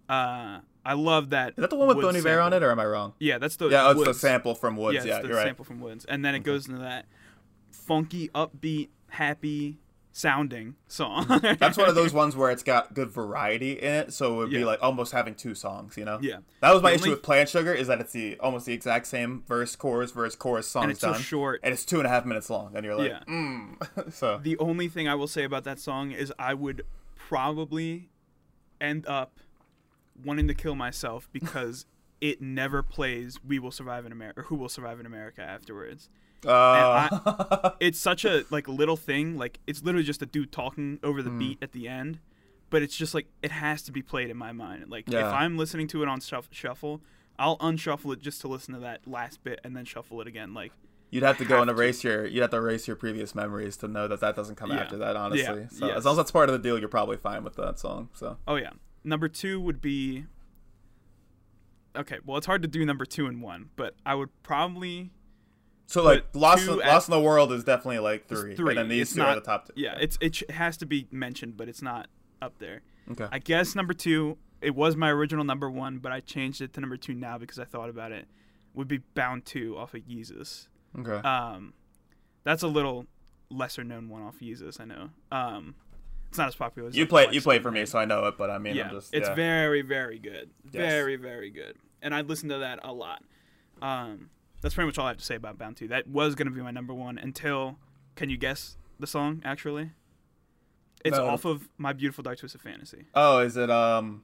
Uh, I love that. Is that the one with Bon Iver on it, or am I wrong? Yeah, that's the Yeah, oh, it's the sample from Woods. Yeah, Yeah, it's the you're right. sample from Woods, and then it goes into that funky, upbeat, happy sounding song. That's one of those ones where it's got good variety in it, so it would be like almost having two songs, you know? yeah, That was my issue with Plant Sugar is that it's the almost the exact same verse, chorus, verse, chorus, song. and it's so short. and it's two and a half minutes long, and you're like, Yeah. mm. so The only thing I will say about that song is I would probably end up wanting to kill myself because it never plays "We Will Survive in America" or "Who Will Survive in America" afterwards. Uh, It's such a like little thing. Like it's literally just a dude talking over the beat at the end, but it's just like it has to be played in my mind. Like Yeah. if I'm listening to it on shuff- shuffle, I'll unshuffle it just to listen to that last bit and then shuffle it again. Like you'd have to go and have to. erase your you'd have to erase your previous memories to know that that doesn't come Yeah. after that. Honestly, Yeah. so Yes. as long as that's part of the deal, you're probably fine with that song. So Oh yeah. Number two would be. Okay, well it's hard to do number two and one, but I would probably so like Lost in, Lost in the World is definitely like three, three. and then these It's two are the top two. yeah, it's it has to be mentioned, but it's not up there. Okay. I guess number two, it was my original number one, but I changed it to number two now because I thought about it. Would be Bound Two off of Yeezus. okay. Um, that's a little lesser known one off Yeezus, I know. Um, It's not as popular. as You like, play you play for me, so I know it. But I mean, yeah, I'm just it's yeah. very very good, Yes. very very good, and I listen to that a lot. Um, that's pretty much all I have to say about Bound Two. That was gonna be my number one until. Can you guess the song? Actually, it's No. off of My Beautiful Dark Twisted Fantasy. Oh, is it um?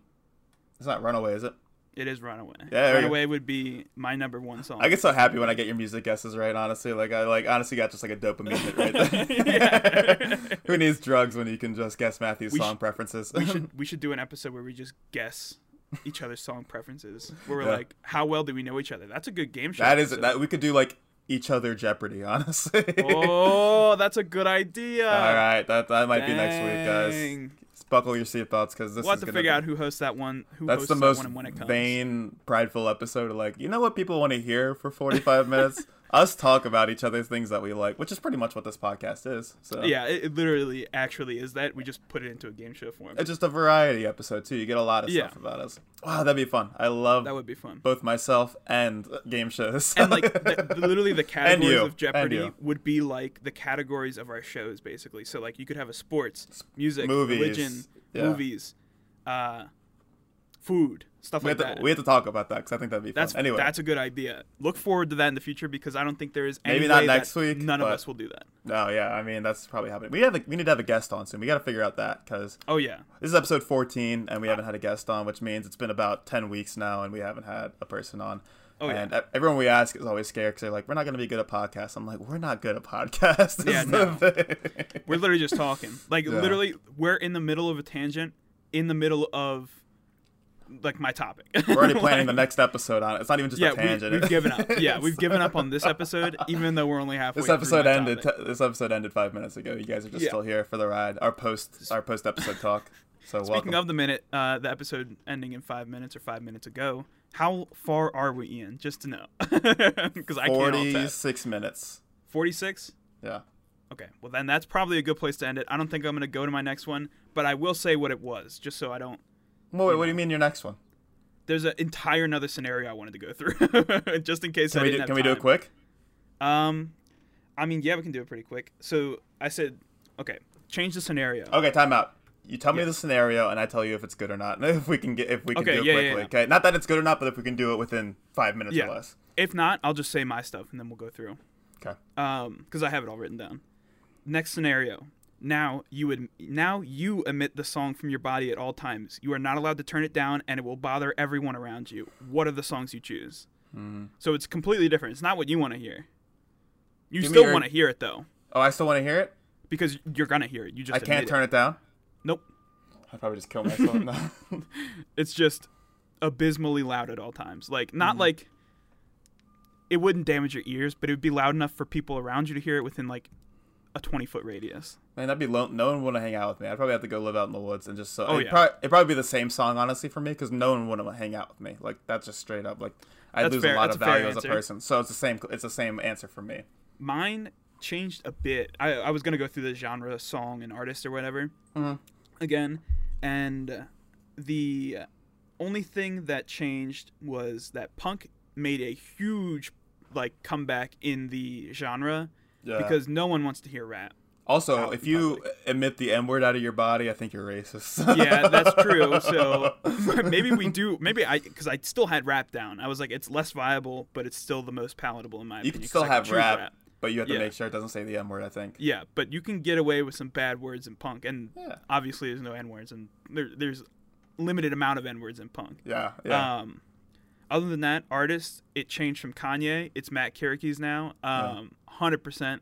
It's not Runaway, is it? It is Runaway. go. Runaway would be my number one song. I get so happy when I get your music guesses right. Honestly, like I like honestly got just like a dopamine hit right there. Who needs drugs when you can just guess Matthew's We song sh- preferences? we should we should do an episode where we just guess each other's song preferences. Where we're Yeah. like, how well do we know each other? That's a good game show. that is episode. that we could do like each other Jeopardy. Honestly. Oh, that's a good idea. All right, that that might be next week, guys. Dang. Just buckle your seatbelts because this We'll have to figure be- out who hosts that one. Who That's hosts the that most one and when it comes. vain, prideful episode. Of like, you know what people want to hear for forty-five minutes? Us talk about each other's things that we like, which is pretty much what this podcast is. So Yeah, it, it literally actually is that. We just put it into a game show form. it's just a variety episode too. You get a lot of Yeah. stuff about us. Wow, that'd be fun. I love That would be fun. both myself and game shows. And like the, the- literally the categories of Jeopardy would be like the categories of our shows basically. So like you could have a sports, music, Movies, religion, yeah. movies, uh, food, stuff we like have, to, that. we have to talk about that because I think that'd be fun. That's anyway, that's a good idea. Look forward to that in the future because I don't think there is any Maybe not next week, None of us will do that. no, yeah. I mean, that's probably happening. We have a, we need to have a guest on soon. We got to figure out that because Oh yeah, this is episode fourteen and we haven't had a guest on, which means it's been about ten weeks now and we haven't had a person on. Oh, yeah. and everyone we ask is always scared because they're like, "We're not going to be good at podcasts." I'm like, "We're not good at podcasts." Yeah, thing. we're literally just talking. Like Yeah. literally, we're in the middle of a tangent, in the middle of like my topic. We're already planning the next episode on it. It's not even just yeah, a tangent. we, have given up. Yeah, we've given up on this episode, even though we're only halfway. This episode ended. T- this episode ended five minutes ago. You guys are just Yeah. still here for the ride. Our post, our post episode talk. So Speaking welcome. of the minute, uh, the episode ending in five minutes or five minutes ago. How far are we, Ian? Just to know, because I can't forty-six minutes. Forty-six. Yeah. Okay, well then that's probably a good place to end it. I don't think I'm gonna go to my next one, but I will say what it was, just so I don't. Well, wait, what do you mean your next one? There's an entire another scenario I wanted to go through, just in case Can I we didn't do, can we do it quick? Um, I mean, yeah, we can do it pretty quick. So I said, okay, change the scenario. Okay, time out. You tell me the scenario, and I tell you if it's good or not. If we can get, if we can Okay, do it yeah, quickly. yeah. Okay, not that it's good or not, but if we can do it within five minutes or less. If not, I'll just say my stuff and then we'll go through. Okay. Um, because I have it all written down. Next scenario. Now you would now you emit the song from your body at all times. You are not allowed to turn it down, and it will bother everyone around you. What are the songs you choose? Mhm. So it's completely different. It's not what you want to hear. You Give still your- want to hear it though, Oh, I still want to hear it. because you're gonna hear it. You just I can't turn it down. Nope. I'd probably just kill myself. now. It's just abysmally loud at all times. Like Mm-hmm. not like it wouldn't damage your ears, but it would be loud enough for people around you to hear it within like a 20 foot radius. Man, that'd be lo- no one would hang out with me. I'd probably have to go live out in the woods and just so. Oh, it'd, yeah. probably, it'd probably be the same song honestly for me because no one would hang out with me. Like that's just straight up like I That's lose fair- a lot that's of a value as a person. So it's the same. It's the same answer for me. Mine changed a bit. I, I was gonna go through the genre, song, and artist or whatever Mhm. again, and the only thing that changed was that punk made a huge like comeback in the genre Yeah. because no one wants to hear rap. also, if you public. emit the N word out of your body, I think you're racist. yeah, that's true. So maybe we do. Maybe I, because I still had rap down. I was like, it's less viable, but it's still the most palatable in my opinion. you opinion. can 'cause still have choose rap, but you have to Yeah. make sure it doesn't say the N word. I think. Yeah, but you can get away with some bad words in punk, and Yeah. obviously there's no n words, and there, there's limited amount of n words in punk. Yeah. Yeah. Um, other than that, artist it changed from Kanye. It's Matt Kerekes now. Um, hundred percent.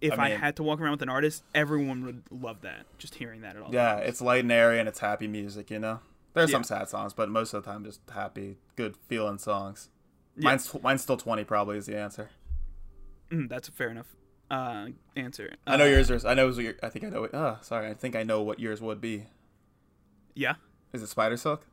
If I I, had to walk around with an artist, everyone would love that. Just hearing that at all. yeah. times. It's light and airy and it's happy music. You know. There's Yeah. some sad songs, but most of the time just happy, good feeling songs. Yeah. Mine's mine's still twenty. Probably is the answer. Mm, that's a fair enough uh, answer. I know Uh, yours. is. I know. Your, I think I know. It, oh, sorry. I think I know what yours would be. Yeah, Is it Spider Silk?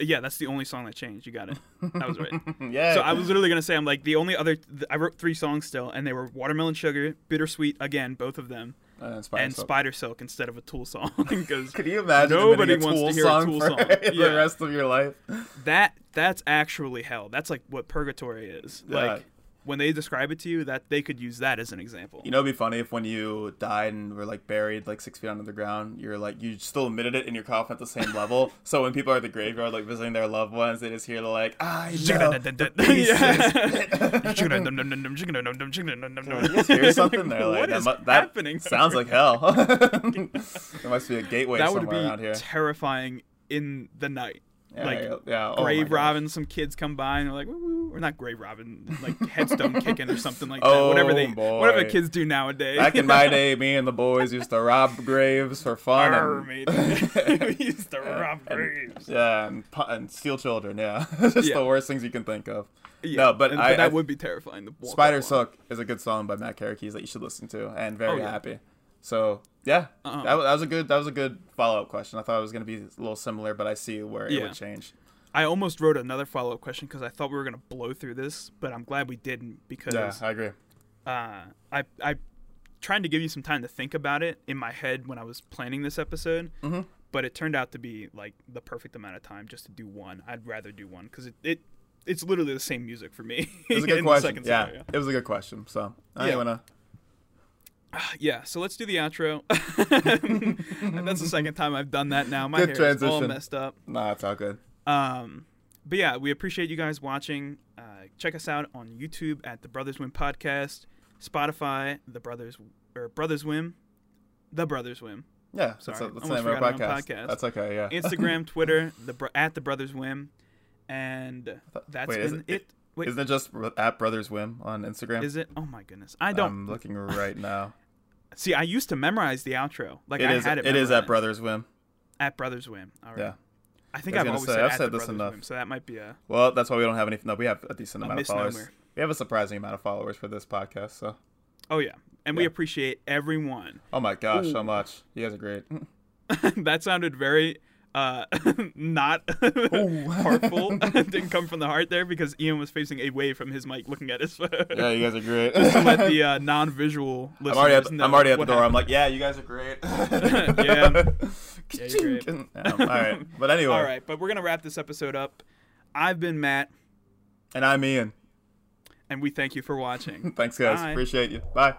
Yeah. That's the only song that changed. You got it. That was right. yeah. So I was literally gonna say, I'm like the only other. Th- I wrote three songs still, and they were Watermelon Sugar, Bittersweet again, both of them, and Spider and Silk. Spider Silk instead of a Tool song because Could you imagine Nobody wants to hear a song Tool for song. the Yeah. rest of your life? that that's actually hell. That's like what purgatory is. Yeah. Like when they describe it to you, that they could use that as an example. You know, it'd be funny if when you died and were like buried like six feet under the ground, you're like you still admitted it in your coffin at the same level. so when people are at the graveyard like visiting their loved ones, they just hear the like, I know the pieces." Hear something there like What that, is mu- that happening sounds like hell. there must be a gateway that would be around here. terrifying in the night. Yeah, like, yeah, yeah. Oh grave robbing, some kids come by and they're like, or not grave robbing, like headstone kicking or something like that. Oh, Whatever they, boy. whatever kids do nowadays. Back in my day, me and the boys used to rob graves for fun. Arr, and- we used to rob graves. Yeah, and, and steal children. Yeah, just Yeah. the worst things you can think of. Yeah, No, but and- I- that I- would be terrifying. to walk Spider up. Silk is a good song by Matt Carey that you should listen to, and very Oh, yeah. happy. So yeah, Uh-huh. that, wa- that was a good that was a good follow up question. I thought it was gonna be a little similar, but I see where it would change. I almost wrote another follow up question because I thought we were gonna blow through this, but I'm glad we didn't because Yeah, I agree. uh, I I trying to give you some time to think about it in my head when I was planning this episode, hmm but it turned out to be like the perfect amount of time just to do one. I'd rather do one because it, it it's literally the same music for me. It was a good question. Yeah, scenario. it was a good question. So I Yeah. yeah. wanna. yeah. So let's do the outro. And that's the second time I've done that now. My Good hair is all messed up. Nah, it's all good. Um, but yeah, we appreciate you guys watching. Uh, check us out on YouTube at the Brothers Whimm Podcast, Spotify, the Brothers or Brothers Whimm, the Brothers Whimm. Yeah, that's, Sorry, a, that's the name of our podcast. podcast. That's okay. Yeah. Instagram, Twitter, the at the Brothers Whimm, and that's Wait, been it- it. Wait, Isn't it just at Brothers Whimm on Instagram? is it? Oh my goodness, I don't I'm looking right now. see. I used to memorize the outro. Like it I is. had it. it is at. Brothers Whimm. at Brothers Whimm. All right. Yeah. I think I I've always say, said I've at said the this Brothers enough. Whim, so that might be a, Well, that's why we don't have any. No, we have a decent a amount of followers. We have a surprising amount of followers for this podcast. So, Oh yeah, and we appreciate everyone. oh my gosh, Ooh. so much. You guys are great. that sounded very uh not heartful didn't come from the heart there because ian was facing away from his mic looking at his phone yeah, you guys are great. to let the uh, non-visual I'm already at the, know I'm already at the what door. I'm like, yeah, you guys are great. Yeah. Yeah, you're great. Yeah, all right, but anyway, all right but we're gonna wrap this episode up i've been matt and I'm Ian. and we thank you for watching Thanks, guys. Bye. Appreciate you. Bye.